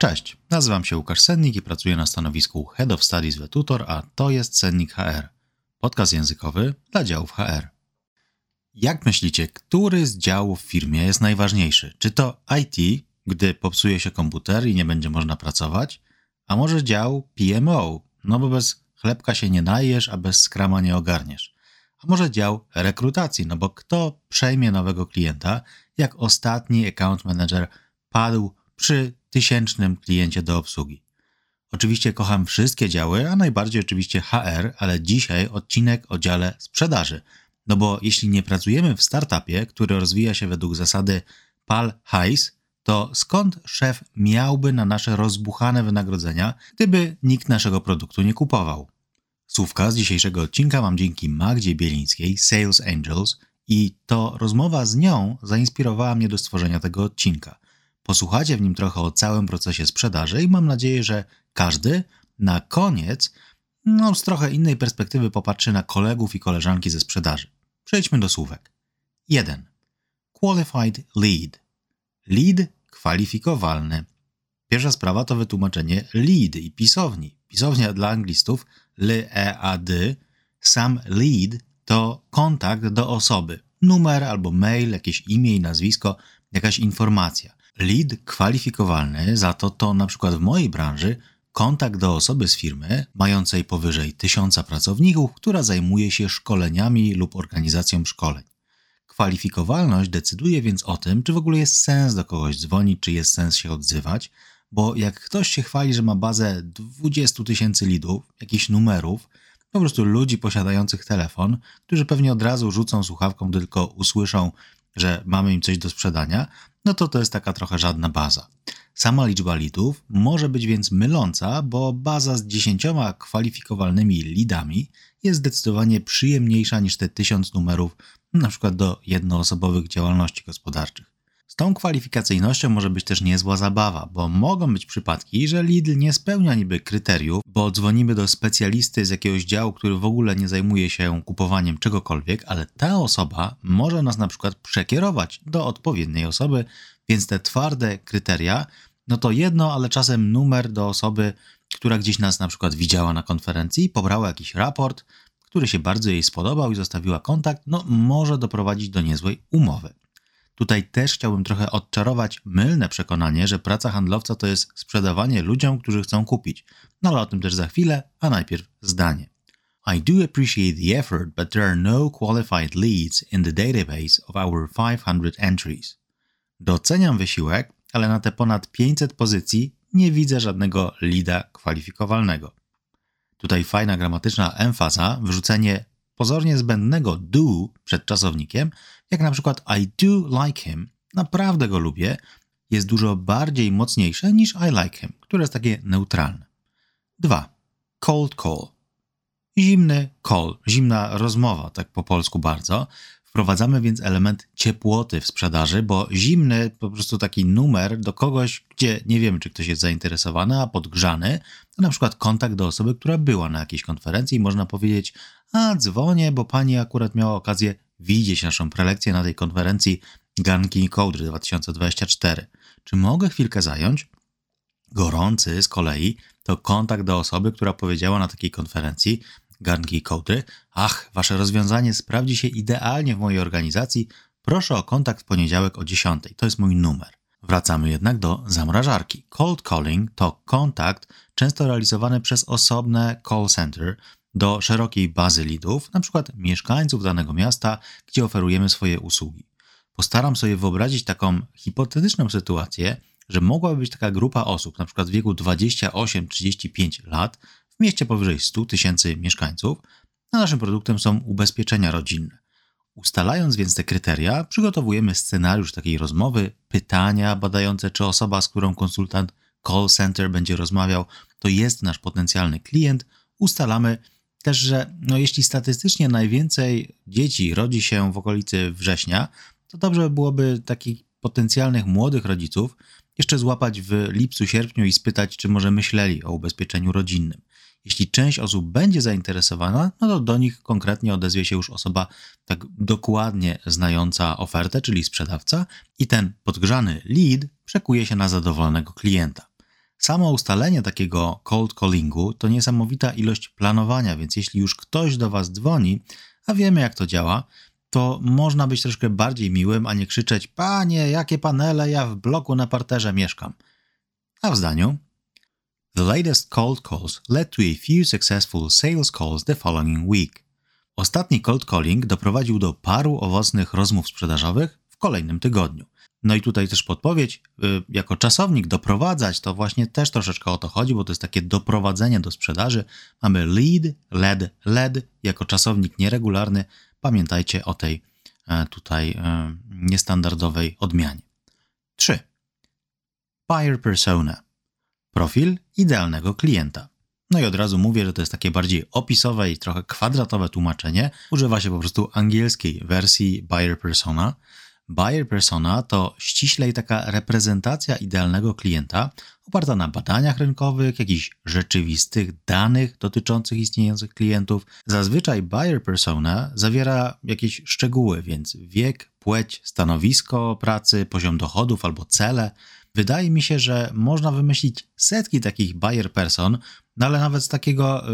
Cześć, nazywam się Łukasz Sennik i pracuję na stanowisku Head of Studies w Tutor, a to jest Sennik HR, podcast językowy dla działów HR. Jak myślicie, który z działów w firmie jest najważniejszy? Czy to IT, gdy popsuje się komputer i nie będzie można pracować, a może dział PMO, no bo bez chlebka się nie najesz, a bez skrama nie ogarniesz. A może dział rekrutacji, no bo kto przejmie nowego klienta, jak ostatni account manager padł przy tysięcznym kliencie do obsługi. Oczywiście kocham wszystkie działy, a najbardziej oczywiście HR, ale dzisiaj odcinek o dziale sprzedaży. No bo jeśli nie pracujemy w startupie, który rozwija się według zasady pal hajs, to skąd szef miałby na nasze rozbuchane wynagrodzenia, gdyby nikt naszego produktu nie kupował? Słówka z dzisiejszego odcinka mam dzięki Magdzie Bielińskiej, Sales Angels, i to rozmowa z nią zainspirowała mnie do stworzenia tego odcinka. Posłuchacie w nim trochę o całym procesie sprzedaży i mam nadzieję, że każdy na koniec no, z trochę innej perspektywy popatrzy na kolegów i koleżanki ze sprzedaży. Przejdźmy do słówek. 1. Qualified lead. Lead kwalifikowalny. Pierwsza sprawa to wytłumaczenie lead i pisowni. Pisownia dla anglistów LEAD, sam lead to kontakt do osoby. Numer albo mail, jakieś imię i nazwisko, jakaś informacja. Lead kwalifikowalny za to to na przykład w mojej branży kontakt do osoby z firmy mającej powyżej tysiąca pracowników, która zajmuje się szkoleniami lub organizacją szkoleń. Kwalifikowalność decyduje więc o tym, czy w ogóle jest sens do kogoś dzwonić, czy jest sens się odzywać, bo jak ktoś się chwali, że ma bazę 20 tysięcy lidów, jakichś numerów, po prostu ludzi posiadających telefon, którzy pewnie od razu rzucą słuchawką, tylko usłyszą, że mamy im coś do sprzedania, no to to jest taka trochę żadna baza. Sama liczba lidów może być więc myląca, bo baza z dziesięcioma kwalifikowalnymi lidami jest zdecydowanie przyjemniejsza niż te tysiąc numerów, na przykład do jednoosobowych działalności gospodarczych. Z tą kwalifikacyjnością może być też niezła zabawa, bo mogą być przypadki, że Lidl nie spełnia niby kryteriów, bo dzwonimy do specjalisty z jakiegoś działu, który w ogóle nie zajmuje się kupowaniem czegokolwiek, ale ta osoba może nas na przykład przekierować do odpowiedniej osoby, więc te twarde kryteria, no to jedno, ale czasem numer do osoby, która gdzieś nas na przykład widziała na konferencji, pobrała jakiś raport, który się bardzo jej spodobał i zostawiła kontakt, no może doprowadzić do niezłej umowy. Tutaj też chciałbym trochę odczarować mylne przekonanie, że praca handlowca to jest sprzedawanie ludziom, którzy chcą kupić. No ale o tym też za chwilę, a najpierw zdanie. I do appreciate the effort, but there are no qualified leads in the database of our 500 entries. Doceniam wysiłek, ale na te ponad 500 pozycji nie widzę żadnego lida kwalifikowalnego. Tutaj fajna gramatyczna emfaza, wrzucenie pozornie zbędnego do przed czasownikiem, jak na przykład I do like him, naprawdę go lubię, jest dużo bardziej mocniejsze niż I like him, które jest takie neutralne. 2. Cold call. Zimny call, zimna rozmowa, tak po polsku bardzo. Wprowadzamy więc element ciepłoty w sprzedaży, bo zimny, po prostu taki numer do kogoś, gdzie nie wiemy, czy ktoś jest zainteresowany, a podgrzany, to na przykład kontakt do osoby, która była na jakiejś konferencji i można powiedzieć, a dzwonię, bo pani akurat miała okazję widzieć naszą prelekcję na tej konferencji Garnki i Kołdry 2024. Czy mogę chwilkę zająć? Gorący z kolei to kontakt do osoby, która powiedziała na takiej konferencji Garnki i Kołdry, ach, wasze rozwiązanie sprawdzi się idealnie w mojej organizacji, proszę o kontakt w poniedziałek o 10. To jest mój numer. Wracamy jednak do zamrażarki. Cold calling to kontakt często realizowany przez osobne call center, do szerokiej bazy lidów, przykład mieszkańców danego miasta, gdzie oferujemy swoje usługi. Postaram sobie wyobrazić taką hipotetyczną sytuację, że mogłaby być taka grupa osób, przykład w wieku 28-35 lat, w mieście powyżej 100 tysięcy mieszkańców, a naszym produktem są ubezpieczenia rodzinne. Ustalając więc te kryteria, przygotowujemy scenariusz takiej rozmowy, pytania badające, czy osoba, z którą konsultant call center będzie rozmawiał, to jest nasz potencjalny klient. Ustalamy też, że no, jeśli statystycznie najwięcej dzieci rodzi się w okolicy września, to dobrze byłoby takich potencjalnych młodych rodziców jeszcze złapać w lipcu, sierpniu i spytać, czy może myśleli o ubezpieczeniu rodzinnym. Jeśli część osób będzie zainteresowana, no to do nich konkretnie odezwie się już osoba tak dokładnie znająca ofertę, czyli sprzedawca, i ten podgrzany lead przekuje się na zadowolonego klienta. Samo ustalenie takiego cold callingu to niesamowita ilość planowania, więc jeśli już ktoś do Was dzwoni, a wiemy jak to działa, to można być troszkę bardziej miłym, a nie krzyczeć: Panie, jakie panele, ja w bloku na parterze mieszkam. A w zdaniu The latest cold calls led to a few successful sales calls the following week. Ostatni cold calling doprowadził do paru owocnych rozmów sprzedażowych w kolejnym tygodniu. No i tutaj też podpowiedź, y, jako czasownik doprowadzać, to właśnie też troszeczkę o to chodzi, bo to jest takie doprowadzenie do sprzedaży. Mamy lead, led, led jako czasownik nieregularny. Pamiętajcie o tej e, tutaj e, niestandardowej odmianie. 3. Buyer persona profil idealnego klienta. No i od razu mówię, że to jest takie bardziej opisowe i trochę kwadratowe tłumaczenie. Używa się po prostu angielskiej wersji buyer persona. Buyer persona to ściślej taka reprezentacja idealnego klienta, oparta na badaniach rynkowych, jakichś rzeczywistych danych dotyczących istniejących klientów. Zazwyczaj buyer persona zawiera jakieś szczegóły, więc wiek, płeć, stanowisko pracy, poziom dochodów albo cele. Wydaje mi się, że można wymyślić setki takich buyer person, no ale nawet z takiego y,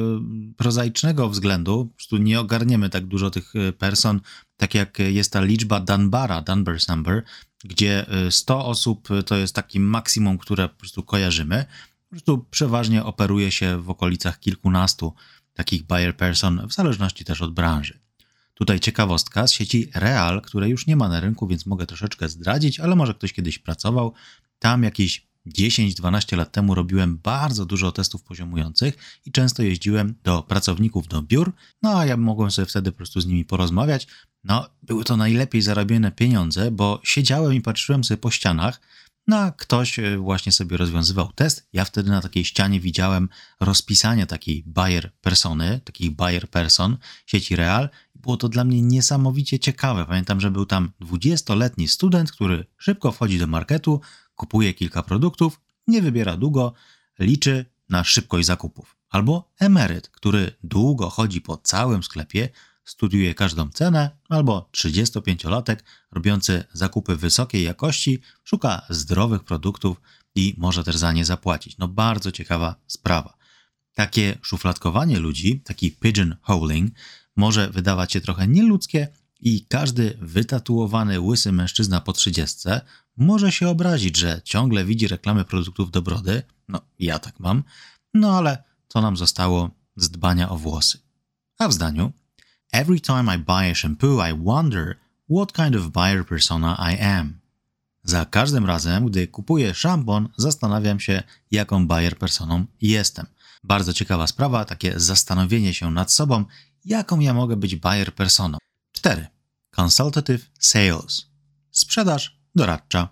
prozaicznego względu, prostu nie ogarniemy tak dużo tych y, person, tak jak jest ta liczba Dunbara, Dunbar's number, gdzie 100 y, osób to jest taki maksimum, które po prostu kojarzymy. Po prostu przeważnie operuje się w okolicach kilkunastu takich buyer person, w zależności też od branży. Tutaj ciekawostka z sieci Real, której już nie ma na rynku, więc mogę troszeczkę zdradzić, ale może ktoś kiedyś pracował. Tam jakieś 10-12 lat temu robiłem bardzo dużo testów poziomujących i często jeździłem do pracowników do biur, no a ja mogłem sobie wtedy po prostu z nimi porozmawiać. No, były to najlepiej zarabiane pieniądze, bo siedziałem i patrzyłem sobie po ścianach, no a ktoś e, właśnie sobie rozwiązywał test. Ja wtedy na takiej ścianie widziałem rozpisanie takiej buyer persony, takich buyer person sieci Real. Było to dla mnie niesamowicie ciekawe. Pamiętam, że był tam 20-letni student, który szybko wchodzi do marketu, kupuje kilka produktów, nie wybiera długo, liczy na szybkość zakupów. Albo emeryt, który długo chodzi po całym sklepie, studiuje każdą cenę, albo 35-latek robiący zakupy wysokiej jakości, szuka zdrowych produktów i może też za nie zapłacić. No bardzo ciekawa sprawa. Takie szufladkowanie ludzi, taki pigeonholing, może wydawać się trochę nieludzkie i każdy wytatuowany łysy mężczyzna po trzydziestce może się obrazić, że ciągle widzi reklamy produktów do brody. No, ja tak mam. No ale co nam zostało z dbania o włosy? A w zdaniu Every time I buy a shampoo, I wonder what kind of buyer persona I am. Za każdym razem, gdy kupuję szampon, zastanawiam się, jaką buyer personą jestem. Bardzo ciekawa sprawa, takie zastanowienie się nad sobą, jaką ja mogę być buyer personą. 4. Consultative Sales. Sprzedaż doradcza.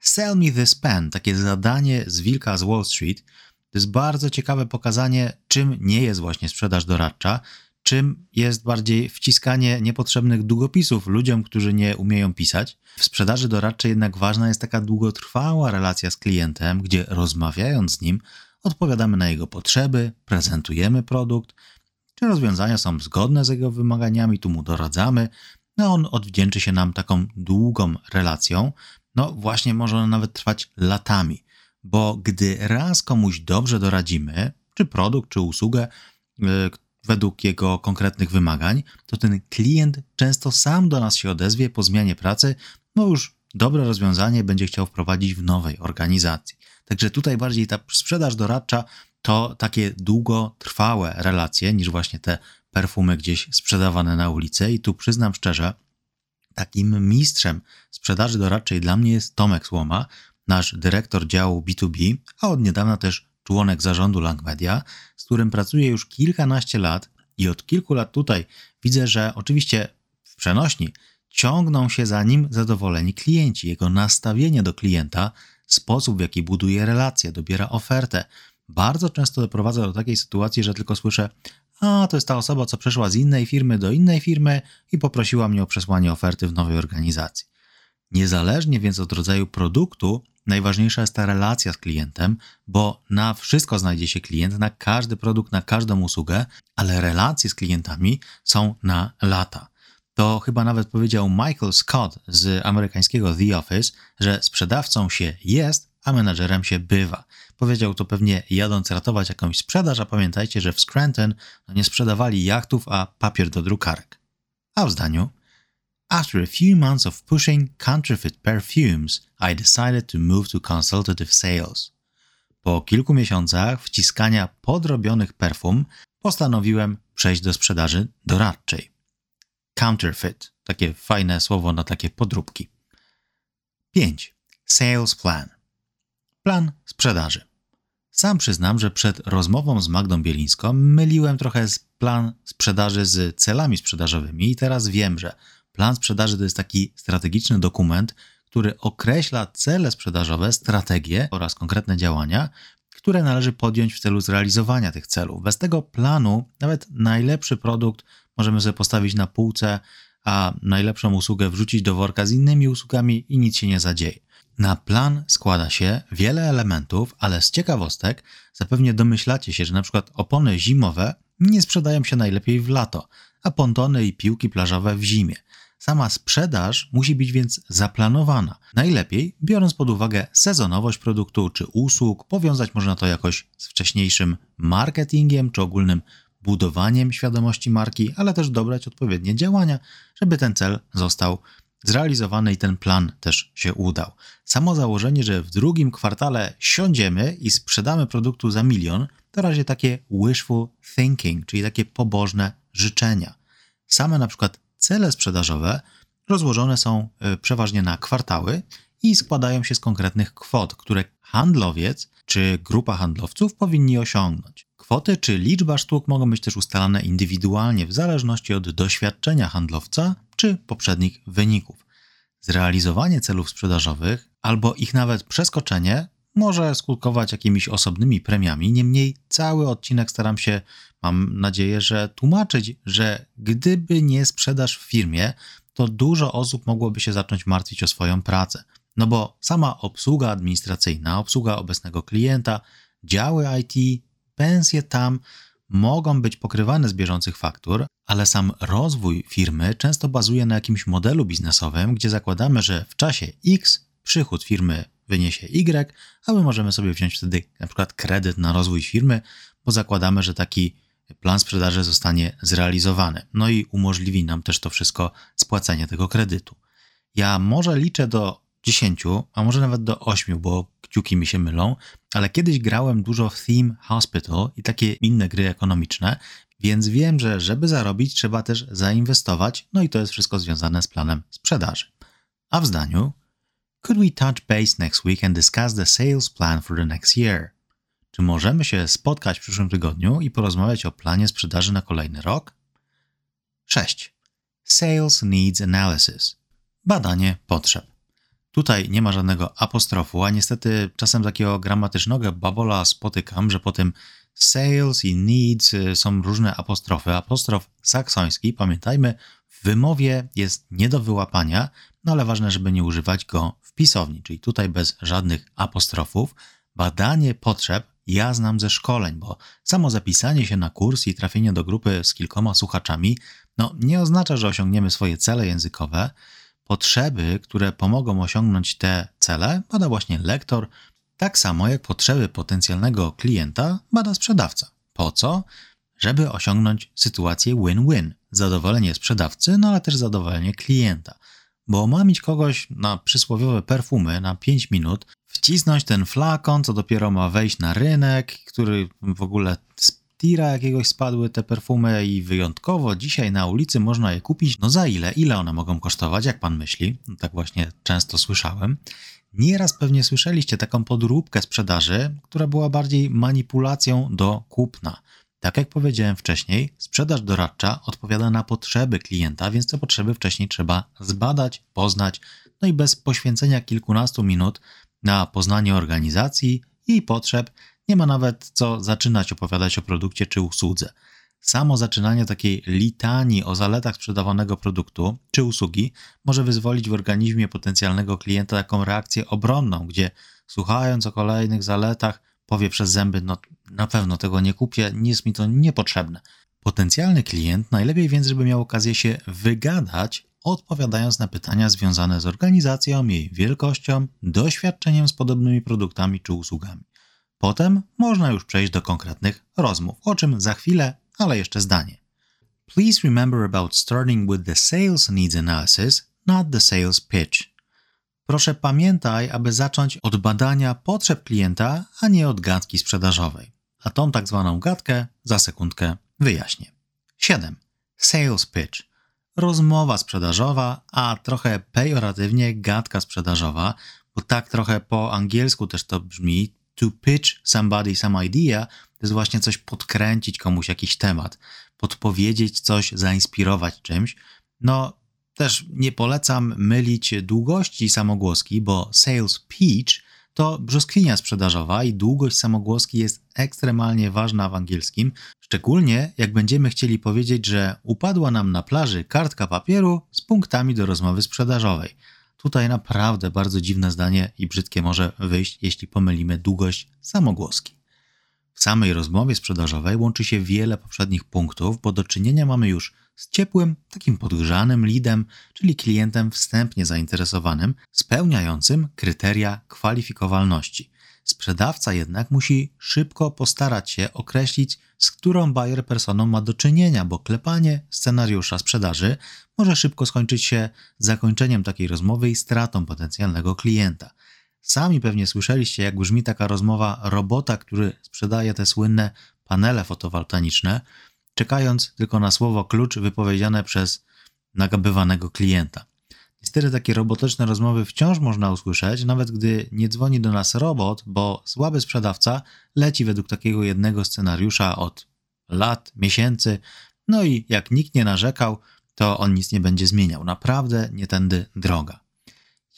Sell me this pen, takie zadanie z wilka z Wall Street, to jest bardzo ciekawe pokazanie, czym nie jest właśnie sprzedaż doradcza, czym jest bardziej wciskanie niepotrzebnych długopisów ludziom, którzy nie umieją pisać. W sprzedaży doradczej jednak ważna jest taka długotrwała relacja z klientem, gdzie rozmawiając z nim, odpowiadamy na jego potrzeby, prezentujemy produkt, czy rozwiązania są zgodne z jego wymaganiami, tu mu doradzamy, no on odwdzięczy się nam taką długą relacją, no właśnie może ona nawet trwać latami, bo gdy raz komuś dobrze doradzimy, czy produkt, czy usługę, yy, według jego konkretnych wymagań, to ten klient często sam do nas się odezwie po zmianie pracy, bo już dobre rozwiązanie będzie chciał wprowadzić w nowej organizacji. Także tutaj bardziej ta sprzedaż doradcza to takie długotrwałe relacje niż właśnie te perfumy gdzieś sprzedawane na ulicy. I tu przyznam szczerze, takim mistrzem sprzedaży doradczej dla mnie jest Tomek Słoma, nasz dyrektor działu B2B, a od niedawna też członek zarządu Langmedia, z którym pracuję już kilkanaście lat i od kilku lat tutaj widzę, że oczywiście w przenośni ciągną się za nim zadowoleni klienci, jego nastawienie do klienta, sposób w jaki buduje relacje, dobiera ofertę. Bardzo często doprowadza do takiej sytuacji, że tylko słyszę: A to jest ta osoba, co przeszła z innej firmy do innej firmy i poprosiła mnie o przesłanie oferty w nowej organizacji. Niezależnie więc od rodzaju produktu, najważniejsza jest ta relacja z klientem, bo na wszystko znajdzie się klient, na każdy produkt, na każdą usługę, ale relacje z klientami są na lata. To chyba nawet powiedział Michael Scott z amerykańskiego The Office, że sprzedawcą się jest, a menadżerem się bywa. Powiedział to pewnie jadąc ratować jakąś sprzedaż, a pamiętajcie, że w Scranton no nie sprzedawali jachtów, a papier do drukarek. A w zdaniu After a few months of pushing counterfeit perfumes, I decided to move to consultative sales. Po kilku miesiącach wciskania podrobionych perfum postanowiłem przejść do sprzedaży doradczej. Counterfeit takie fajne słowo na takie podróbki. 5. Sales plan. Plan sprzedaży. Sam przyznam, że przed rozmową z Magdą Bielińską myliłem trochę plan sprzedaży z celami sprzedażowymi i teraz wiem, że plan sprzedaży to jest taki strategiczny dokument, który określa cele sprzedażowe, strategie oraz konkretne działania, które należy podjąć w celu zrealizowania tych celów. Bez tego planu nawet najlepszy produkt możemy sobie postawić na półce, a najlepszą usługę wrzucić do worka z innymi usługami i nic się nie zadzieje. Na plan składa się wiele elementów, ale z ciekawostek zapewnie domyślacie się, że na przykład opony zimowe nie sprzedają się najlepiej w lato, a pontony i piłki plażowe w zimie. Sama sprzedaż musi być więc zaplanowana. Najlepiej, biorąc pod uwagę sezonowość produktu czy usług, powiązać można to jakoś z wcześniejszym marketingiem czy ogólnym budowaniem świadomości marki, ale też dobrać odpowiednie działania, żeby ten cel został zrealizowany i ten plan też się udał. Samo założenie, że w drugim kwartale siądziemy i sprzedamy produktu za milion, to razie takie wishful thinking, czyli takie pobożne życzenia. Same na przykład cele sprzedażowe rozłożone są e, przeważnie na kwartały i składają się z konkretnych kwot, które handlowiec czy grupa handlowców powinni osiągnąć. Kwoty czy liczba sztuk mogą być też ustalane indywidualnie w zależności od doświadczenia handlowca czy poprzednich wyników. Zrealizowanie celów sprzedażowych albo ich nawet przeskoczenie może skutkować jakimiś osobnymi premiami, niemniej cały odcinek staram się, mam nadzieję, że tłumaczyć, że gdyby nie sprzedaż w firmie, to dużo osób mogłoby się zacząć martwić o swoją pracę. No bo sama obsługa administracyjna, obsługa obecnego klienta, działy IT, pensje tam mogą być pokrywane z bieżących faktur, ale sam rozwój firmy często bazuje na jakimś modelu biznesowym, gdzie zakładamy, że w czasie X przychód firmy wyniesie Y, a my możemy sobie wziąć wtedy na przykład kredyt na rozwój firmy, bo zakładamy, że taki plan sprzedaży zostanie zrealizowany. No i umożliwi nam też to wszystko spłacenie tego kredytu. Ja może liczę do 10, a może nawet do 8, bo kciuki mi się mylą, ale kiedyś grałem dużo w Theme Hospital i takie inne gry ekonomiczne, więc wiem, że żeby zarobić, trzeba też zainwestować, no i to jest wszystko związane z planem sprzedaży. A w zdaniu, could we touch base next week and discuss the sales plan for the next year? Czy możemy się spotkać w przyszłym tygodniu i porozmawiać o planie sprzedaży na kolejny rok? 6. Sales Needs Analysis. Badanie potrzeb. Tutaj nie ma żadnego apostrofu, a niestety czasem takiego gramatycznego babola spotykam, że po tym sales i needs y, są różne apostrofy. Apostrof saksoński, pamiętajmy, w wymowie jest nie do wyłapania, no ale ważne, żeby nie używać go w pisowni, czyli tutaj bez żadnych apostrofów. Badanie potrzeb ja znam ze szkoleń, bo samo zapisanie się na kurs i trafienie do grupy z kilkoma słuchaczami, no nie oznacza, że osiągniemy swoje cele językowe, Potrzeby, które pomogą osiągnąć te cele, bada właśnie lektor, tak samo jak potrzeby potencjalnego klienta bada sprzedawca. Po co? Żeby osiągnąć sytuację win-win. Zadowolenie sprzedawcy, no ale też zadowolenie klienta. Bo mieć kogoś na przysłowiowe perfumy na 5 minut, wcisnąć ten flakon, co dopiero ma wejść na rynek, który w ogóle tira jakiegoś spadły te perfumy i wyjątkowo dzisiaj na ulicy można je kupić. No za ile? Ile one mogą kosztować? Jak pan myśli? No tak właśnie często słyszałem. Nieraz pewnie słyszeliście taką podróbkę sprzedaży, która była bardziej manipulacją do kupna. Tak jak powiedziałem wcześniej, sprzedaż doradcza odpowiada na potrzeby klienta, więc te potrzeby wcześniej trzeba zbadać, poznać, no i bez poświęcenia kilkunastu minut na poznanie organizacji, jej potrzeb, nie ma nawet co zaczynać opowiadać o produkcie czy usłudze. Samo zaczynanie takiej litanii o zaletach sprzedawanego produktu czy usługi może wyzwolić w organizmie potencjalnego klienta taką reakcję obronną, gdzie słuchając o kolejnych zaletach powie przez zęby: No, na pewno tego nie kupię, nie jest mi to niepotrzebne. Potencjalny klient najlepiej więc, żeby miał okazję się wygadać odpowiadając na pytania związane z organizacją, jej wielkością, doświadczeniem z podobnymi produktami czy usługami. Potem można już przejść do konkretnych rozmów, o czym za chwilę, ale jeszcze zdanie. Please remember about starting with the sales needs analysis, not the sales pitch. Proszę pamiętaj, aby zacząć od badania potrzeb klienta, a nie od gadki sprzedażowej. A tą tak zwaną gadkę za sekundkę wyjaśnię. 7. Sales pitch. Rozmowa sprzedażowa, a trochę pejoratywnie gadka sprzedażowa, bo tak trochę po angielsku też to brzmi. To pitch somebody some idea to jest właśnie coś podkręcić komuś jakiś temat, podpowiedzieć coś, zainspirować czymś. No, też nie polecam mylić długości samogłoski, bo sales pitch to brzoskwinia sprzedażowa i długość samogłoski jest ekstremalnie ważna w angielskim, szczególnie jak będziemy chcieli powiedzieć, że upadła nam na plaży kartka papieru z punktami do rozmowy sprzedażowej. Tutaj naprawdę bardzo dziwne zdanie i brzydkie może wyjść, jeśli pomylimy długość samogłoski. W samej rozmowie sprzedażowej łączy się wiele poprzednich punktów, bo do czynienia mamy już z ciepłym, takim podgrzanym leadem, czyli klientem wstępnie zainteresowanym, spełniającym kryteria kwalifikowalności. Sprzedawca jednak musi szybko postarać się określić, z którą buyer personą ma do czynienia, bo klepanie scenariusza sprzedaży może szybko skończyć się zakończeniem takiej rozmowy i stratą potencjalnego klienta. Sami pewnie słyszeliście, jak brzmi taka rozmowa robota, który sprzedaje te słynne panele fotowoltaiczne, czekając tylko na słowo klucz wypowiedziane przez nagabywanego klienta. Niestety takie robotyczne rozmowy wciąż można usłyszeć, nawet gdy nie dzwoni do nas robot, bo słaby sprzedawca leci według takiego jednego scenariusza od lat, miesięcy, no i jak nikt nie narzekał, to on nic nie będzie zmieniał. Naprawdę nie tędy droga.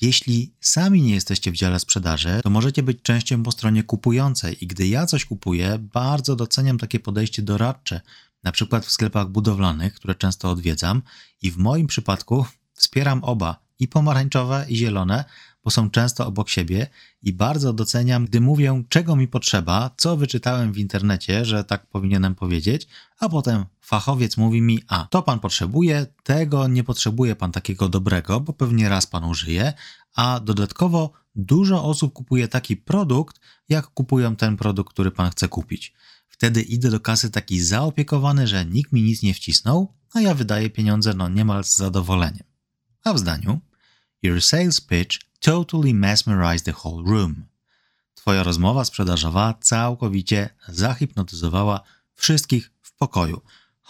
Jeśli sami nie jesteście w dziale sprzedaży, to możecie być częścią po stronie kupującej i gdy ja coś kupuję, bardzo doceniam takie podejście doradcze, na przykład w sklepach budowlanych, które często odwiedzam i w moim przypadku wspieram oba, i pomarańczowe, i zielone, bo są często obok siebie i bardzo doceniam, gdy mówię, czego mi potrzeba, co wyczytałem w internecie, że tak powinienem powiedzieć, a potem fachowiec mówi mi, a to pan potrzebuje, tego nie potrzebuje pan takiego dobrego, bo pewnie raz pan użyje, a dodatkowo dużo osób kupuje taki produkt, jak kupują ten produkt, który pan chce kupić. Wtedy idę do kasy taki zaopiekowany, że nikt mi nic nie wcisnął, a ja wydaję pieniądze no niemal z zadowoleniem. A w zdaniu Your sales pitch totally mesmerized the whole room. Twoja rozmowa sprzedażowa całkowicie zahipnotyzowała wszystkich w pokoju.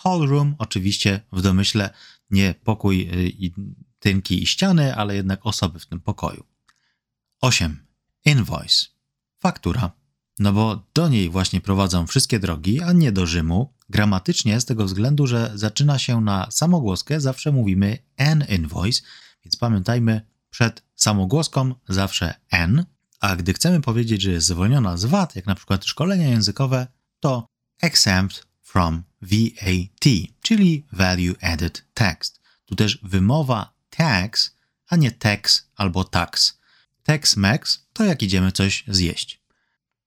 Whole room oczywiście w domyśle nie pokój y, i tynki i ściany, ale jednak osoby w tym pokoju. 8. Invoice. Faktura no bo do niej właśnie prowadzą wszystkie drogi, a nie do Rzymu. Gramatycznie z tego względu, że zaczyna się na samogłoskę, zawsze mówimy an invoice, więc pamiętajmy, przed samogłoską zawsze n, a gdy chcemy powiedzieć, że jest zwolniona z VAT, jak na przykład szkolenia językowe, to exempt from VAT, czyli Value Added Text. Tu też wymowa tax, a nie tax albo tax. Tex-Mex to jak idziemy coś zjeść.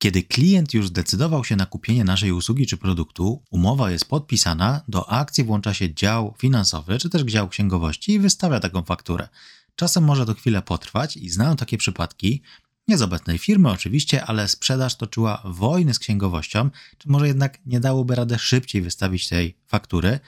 Kiedy klient już zdecydował się na kupienie naszej usługi czy produktu, umowa jest podpisana, do akcji włącza się dział finansowy czy też dział księgowości i wystawia taką fakturę. Czasem może to chwilę potrwać i znają takie przypadki, nie z obecnej firmy oczywiście, ale sprzedaż toczyła wojny z księgowością, czy może jednak nie dałoby rady szybciej wystawić tej faktury,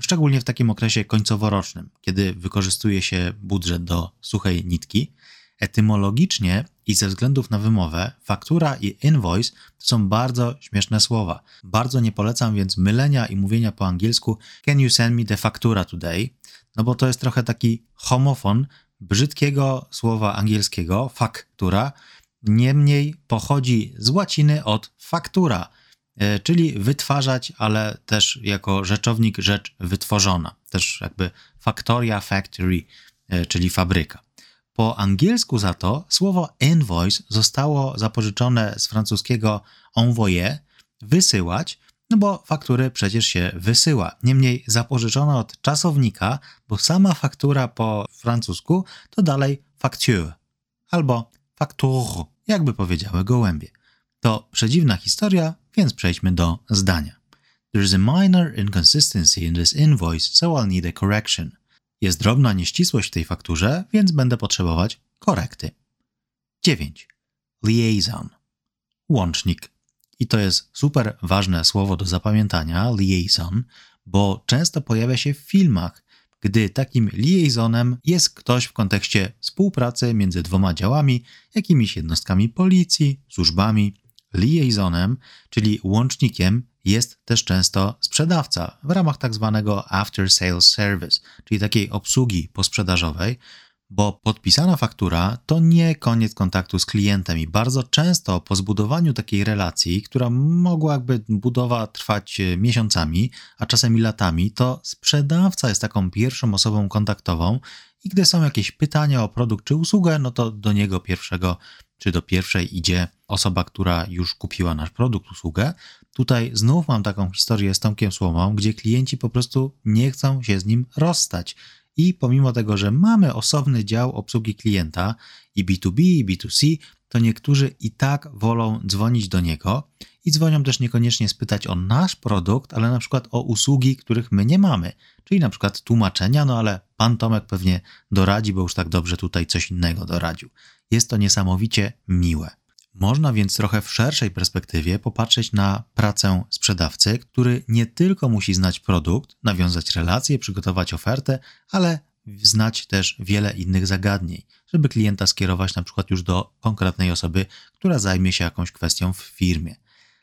szczególnie w takim okresie końcoworocznym, kiedy wykorzystuje się budżet do suchej nitki. Etymologicznie i ze względów na wymowę, faktura i invoice to są bardzo śmieszne słowa. Bardzo nie polecam więc mylenia i mówienia po angielsku Can you send me the faktura today? No bo to jest trochę taki homofon brzydkiego słowa angielskiego faktura, niemniej pochodzi z łaciny od faktura, e, czyli wytwarzać, ale też jako rzeczownik rzecz wytworzona. Też jakby factoria, factory, e, czyli fabryka. Po angielsku za to słowo invoice zostało zapożyczone z francuskiego envoyer, wysyłać, no bo faktury przecież się wysyła. Niemniej zapożyczone od czasownika, bo sama faktura po francusku to dalej facture albo facture, jakby powiedziały gołębie. To przedziwna historia, więc przejdźmy do zdania. There's a minor inconsistency in this invoice, so I'll need a correction. Jest drobna nieścisłość w tej fakturze, więc będę potrzebować korekty. 9. Liaison. Łącznik. I to jest super ważne słowo do zapamiętania, liaison, bo często pojawia się w filmach, gdy takim liaisonem jest ktoś w kontekście współpracy między dwoma działami, jakimiś jednostkami policji, służbami. Liaisonem, czyli łącznikiem, jest też często sprzedawca w ramach tak zwanego after sales service, czyli takiej obsługi posprzedażowej, bo podpisana faktura to nie koniec kontaktu z klientem i bardzo często po zbudowaniu takiej relacji, która mogła jakby budowa trwać e, miesiącami, a czasem i latami, to sprzedawca jest taką pierwszą osobą kontaktową i gdy są jakieś pytania o produkt czy usługę, no to do niego pierwszego czy do pierwszej idzie osoba, która już kupiła nasz produkt, usługę. Tutaj znów mam taką historię z Tomkiem Słomą, gdzie klienci po prostu nie chcą się z nim rozstać i pomimo tego, że mamy osobny dział obsługi klienta i B2B, i B2C, to niektórzy i tak wolą dzwonić do niego i dzwonią też niekoniecznie spytać o nasz produkt, ale na przykład o usługi, których my nie mamy, czyli na przykład tłumaczenia, no ale pan Tomek pewnie doradzi, bo już tak dobrze tutaj coś innego doradził. Jest to niesamowicie miłe. Można więc trochę w szerszej perspektywie popatrzeć na pracę sprzedawcy, który nie tylko musi znać produkt, nawiązać relacje, przygotować ofertę, ale znać też wiele innych zagadnień, żeby klienta skierować na przykład już do konkretnej osoby, która zajmie się jakąś kwestią w firmie.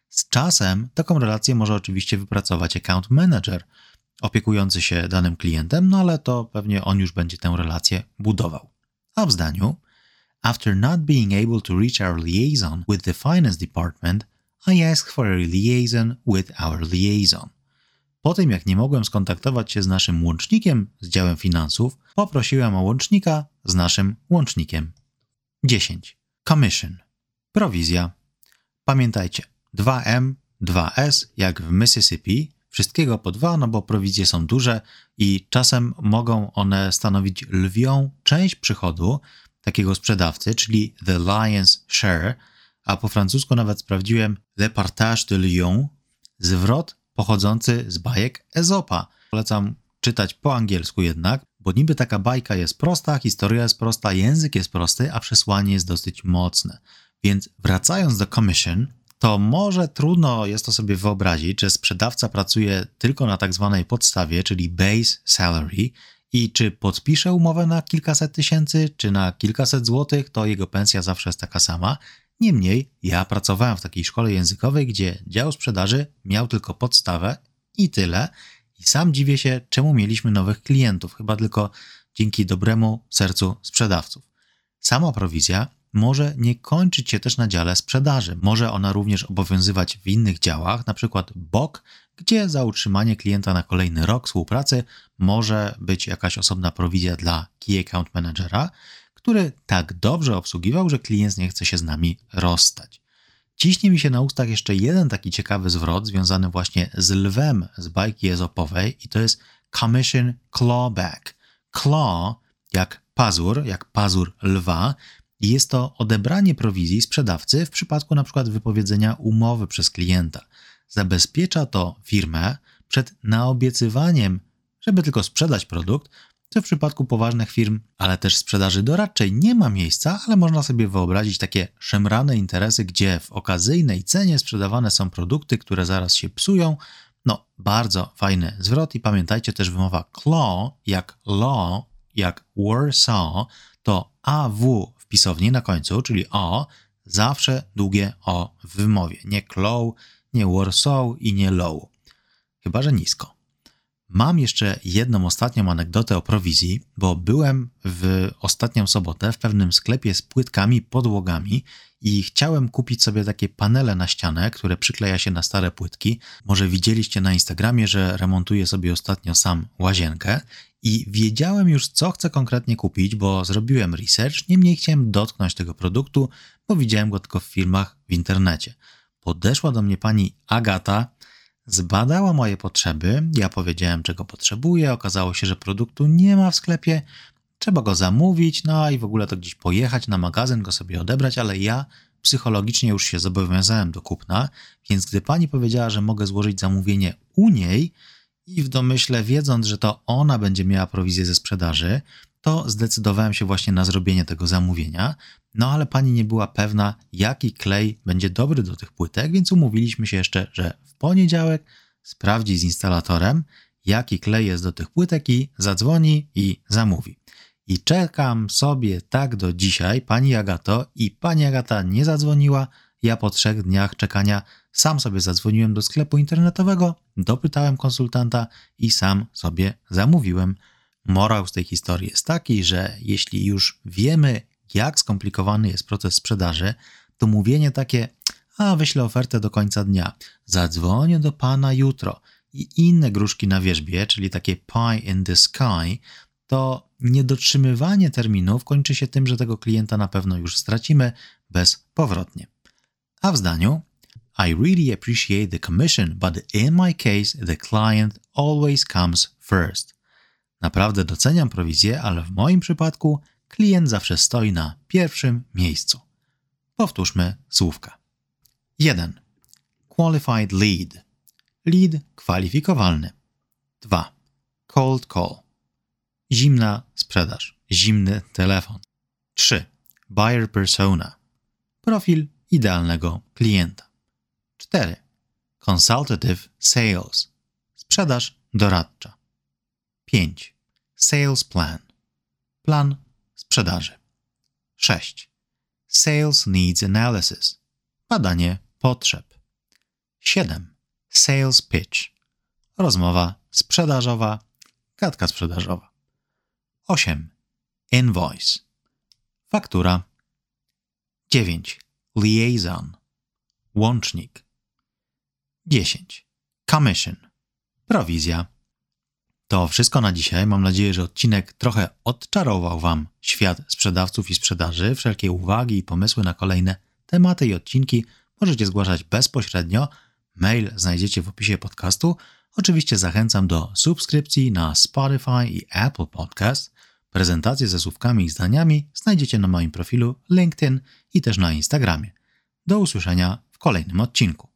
Z czasem taką relację może oczywiście wypracować account manager, opiekujący się danym klientem, no ale to pewnie on już będzie tę relację budował. A w zdaniu After not being able to reach our liaison with the finance department, I asked for a liaison with our liaison. Po tym, jak nie mogłem skontaktować się z naszym łącznikiem z działem finansów, poprosiłem o łącznika z naszym łącznikiem. 10. Commission. Prowizja. Pamiętajcie, 2M, 2S, jak w Mississippi, wszystkiego po dwa, no bo prowizje są duże i czasem mogą one stanowić lwią część przychodu, takiego sprzedawcy, czyli The Lion's Share, a po francusku nawet sprawdziłem Le Partage de Lyon, zwrot pochodzący z bajek Ezopa. Polecam czytać po angielsku jednak, bo niby taka bajka jest prosta, historia jest prosta, język jest prosty, a przesłanie jest dosyć mocne. Więc wracając do commission, to może trudno jest to sobie wyobrazić, że sprzedawca pracuje tylko na tak zwanej podstawie, czyli base salary, i czy podpisze umowę na kilkaset tysięcy, czy na kilkaset złotych, to jego pensja zawsze jest taka sama. Niemniej, ja pracowałem w takiej szkole językowej, gdzie dział sprzedaży miał tylko podstawę i tyle. I sam dziwię się, czemu mieliśmy nowych klientów, chyba tylko dzięki dobremu sercu sprzedawców. Sama prowizja może nie kończyć się też na dziale sprzedaży. Może ona również obowiązywać w innych działach, na przykład BOK, gdzie za utrzymanie klienta na kolejny rok współpracy może być jakaś osobna prowizja dla Key Account Managera, który tak dobrze obsługiwał, że klient nie chce się z nami rozstać. Ciśnie mi się na ustach jeszcze jeden taki ciekawy zwrot związany właśnie z lwem z bajki ezopowej i to jest commission clawback. Claw jak pazur, jak pazur lwa i jest to odebranie prowizji sprzedawcy w przypadku na przykład wypowiedzenia umowy przez klienta. Zabezpiecza to firmę przed naobiecywaniem, żeby tylko sprzedać produkt, co w przypadku poważnych firm, ale też sprzedaży doradczej nie ma miejsca, ale można sobie wyobrazić takie szemrane interesy, gdzie w okazyjnej cenie sprzedawane są produkty, które zaraz się psują. No, bardzo fajny zwrot i pamiętajcie też wymowa claw, jak law, jak Warsaw, to AW w pisowni na końcu, czyli O, zawsze długie O w wymowie. Nie claw, nie Warsaw i nie Low. Chyba, że nisko. Mam jeszcze jedną ostatnią anegdotę o prowizji, bo byłem w ostatnią sobotę w pewnym sklepie z płytkami, podłogami i chciałem kupić sobie takie panele na ścianę, które przykleja się na stare płytki. Może widzieliście na Instagramie, że remontuję sobie ostatnio sam łazienkę i wiedziałem już, co chcę konkretnie kupić, bo zrobiłem research, niemniej chciałem dotknąć tego produktu, bo widziałem go tylko w filmach w internecie. Podeszła do mnie pani Agata, zbadała moje potrzeby, ja powiedziałem, czego potrzebuję, okazało się, że produktu nie ma w sklepie, trzeba go zamówić, no i w ogóle to gdzieś pojechać na magazyn, go sobie odebrać, ale ja psychologicznie już się zobowiązałem do kupna, więc gdy pani powiedziała, że mogę złożyć zamówienie u niej, i w domyśle, wiedząc, że to ona będzie miała prowizję ze sprzedaży, to zdecydowałem się właśnie na zrobienie tego zamówienia. No ale pani nie była pewna, jaki klej będzie dobry do tych płytek, więc umówiliśmy się jeszcze, że w poniedziałek sprawdzi z instalatorem, jaki klej jest do tych płytek i zadzwoni i zamówi. I czekam sobie tak do dzisiaj, pani Agato, i pani Agata nie zadzwoniła. Ja po trzech dniach czekania sam sobie zadzwoniłem do sklepu internetowego, dopytałem konsultanta i sam sobie zamówiłem. Morał z tej historii jest taki, że jeśli już wiemy, jak skomplikowany jest proces sprzedaży, to mówienie takie, a wyślę ofertę do końca dnia, zadzwonię do pana jutro i inne gruszki na wierzbie, czyli takie pie in the sky, to niedotrzymywanie terminów kończy się tym, że tego klienta na pewno już stracimy bezpowrotnie. A w zdaniu I really appreciate the commission, but in my case the client always comes first. Naprawdę doceniam prowizję, ale w moim przypadku klient zawsze stoi na pierwszym miejscu. Powtórzmy słówka. 1. Qualified lead. Lead kwalifikowalny. 2. Cold call. Zimna sprzedaż, zimny telefon. 3. Buyer persona. Profil idealnego klienta. 4. Consultative sales. Sprzedaż doradcza. 5. Sales plan. Plan sprzedaży. 6. Sales needs analysis. Badanie potrzeb. 7. Sales pitch. Rozmowa sprzedażowa, gadka sprzedażowa. 8. Invoice. Faktura. 9. Liaison. Łącznik. 10. Commission. Prowizja. To wszystko na dzisiaj. Mam nadzieję, że odcinek trochę odczarował Wam świat sprzedawców i sprzedaży. Wszelkie uwagi i pomysły na kolejne tematy i odcinki możecie zgłaszać bezpośrednio. Mail znajdziecie w opisie podcastu. Oczywiście zachęcam do subskrypcji na Spotify i Apple Podcast. Prezentacje ze słówkami i zdaniami znajdziecie na moim profilu LinkedIn i też na Instagramie. Do usłyszenia w kolejnym odcinku.